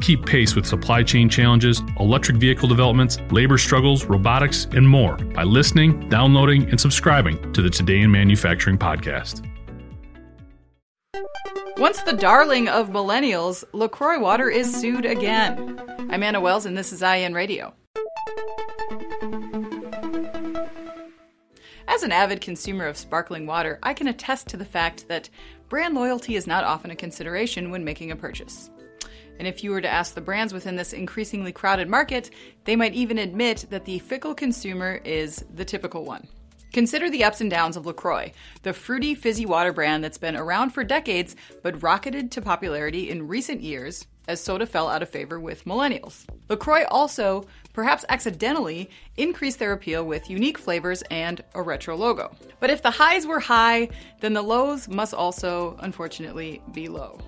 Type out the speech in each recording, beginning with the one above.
Keep pace with supply chain challenges, electric vehicle developments, labor struggles, robotics, and more by listening, downloading, and subscribing to the Today in Manufacturing podcast. Once the darling of millennials, LaCroix Water is sued again. I'm Anna Wells, and this is IEN Radio. As an avid consumer of sparkling water, I can attest to the fact that brand loyalty is not often a consideration when making a purchase. And if you were to ask the brands within this increasingly crowded market, they might even admit that the fickle consumer is the typical one. Consider the ups and downs of LaCroix, the fruity, fizzy water brand that's been around for decades but rocketed to popularity in recent years as soda fell out of favor with millennials. LaCroix also, perhaps accidentally, increased their appeal with unique flavors and a retro logo. But if the highs were high, then the lows must also, unfortunately, be low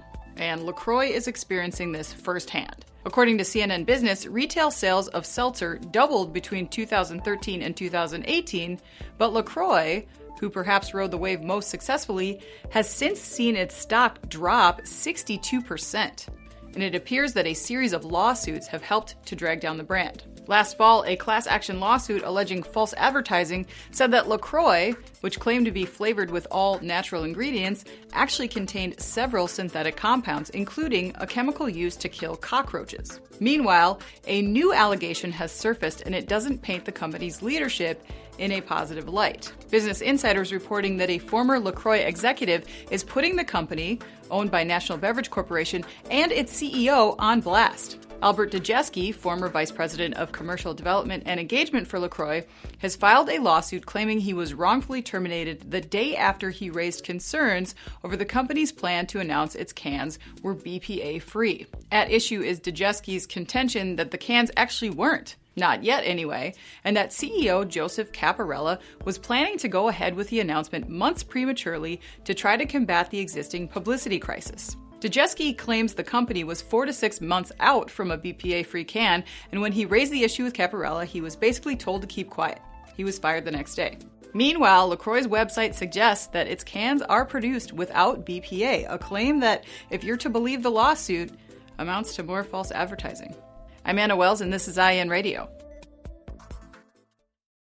and LaCroix is experiencing this firsthand. According to CNN Business, retail sales of seltzer doubled between 2013 and 2018, but LaCroix, who perhaps rode the wave most successfully, has since seen its stock drop 62%. And it appears that a series of lawsuits have helped to drag down the brand. Last fall, a class action lawsuit alleging false advertising said that LaCroix, which claimed to be flavored with all natural ingredients, actually contained several synthetic compounds, including a chemical used to kill cockroaches. Meanwhile, a new allegation has surfaced and it doesn't paint the company's leadership in a positive light. Business Insiders reporting that a former LaCroix executive is putting the company, owned by National Beverage Corporation, and its CEO on blast. Albert Dejevsky, former vice president of commercial development and engagement for LaCroix, has filed a lawsuit claiming he was wrongfully terminated the day after he raised concerns over the company's plan to announce its cans were BPA free. At issue is Dejevsky's contention that the cans actually weren't. Not yet, anyway, and that CEO Joseph Caporella was planning to go ahead with the announcement months prematurely to try to combat the existing publicity crisis. Dejevsky claims the company was four to six months out from a BPA free can, and when he raised the issue with Caporella, he was basically told to keep quiet. He was fired the next day. Meanwhile, LaCroix's website suggests that its cans are produced without BPA, a claim that, if you're to believe the lawsuit, amounts to more false advertising. I'm Anna Wells, and this is IEN Radio.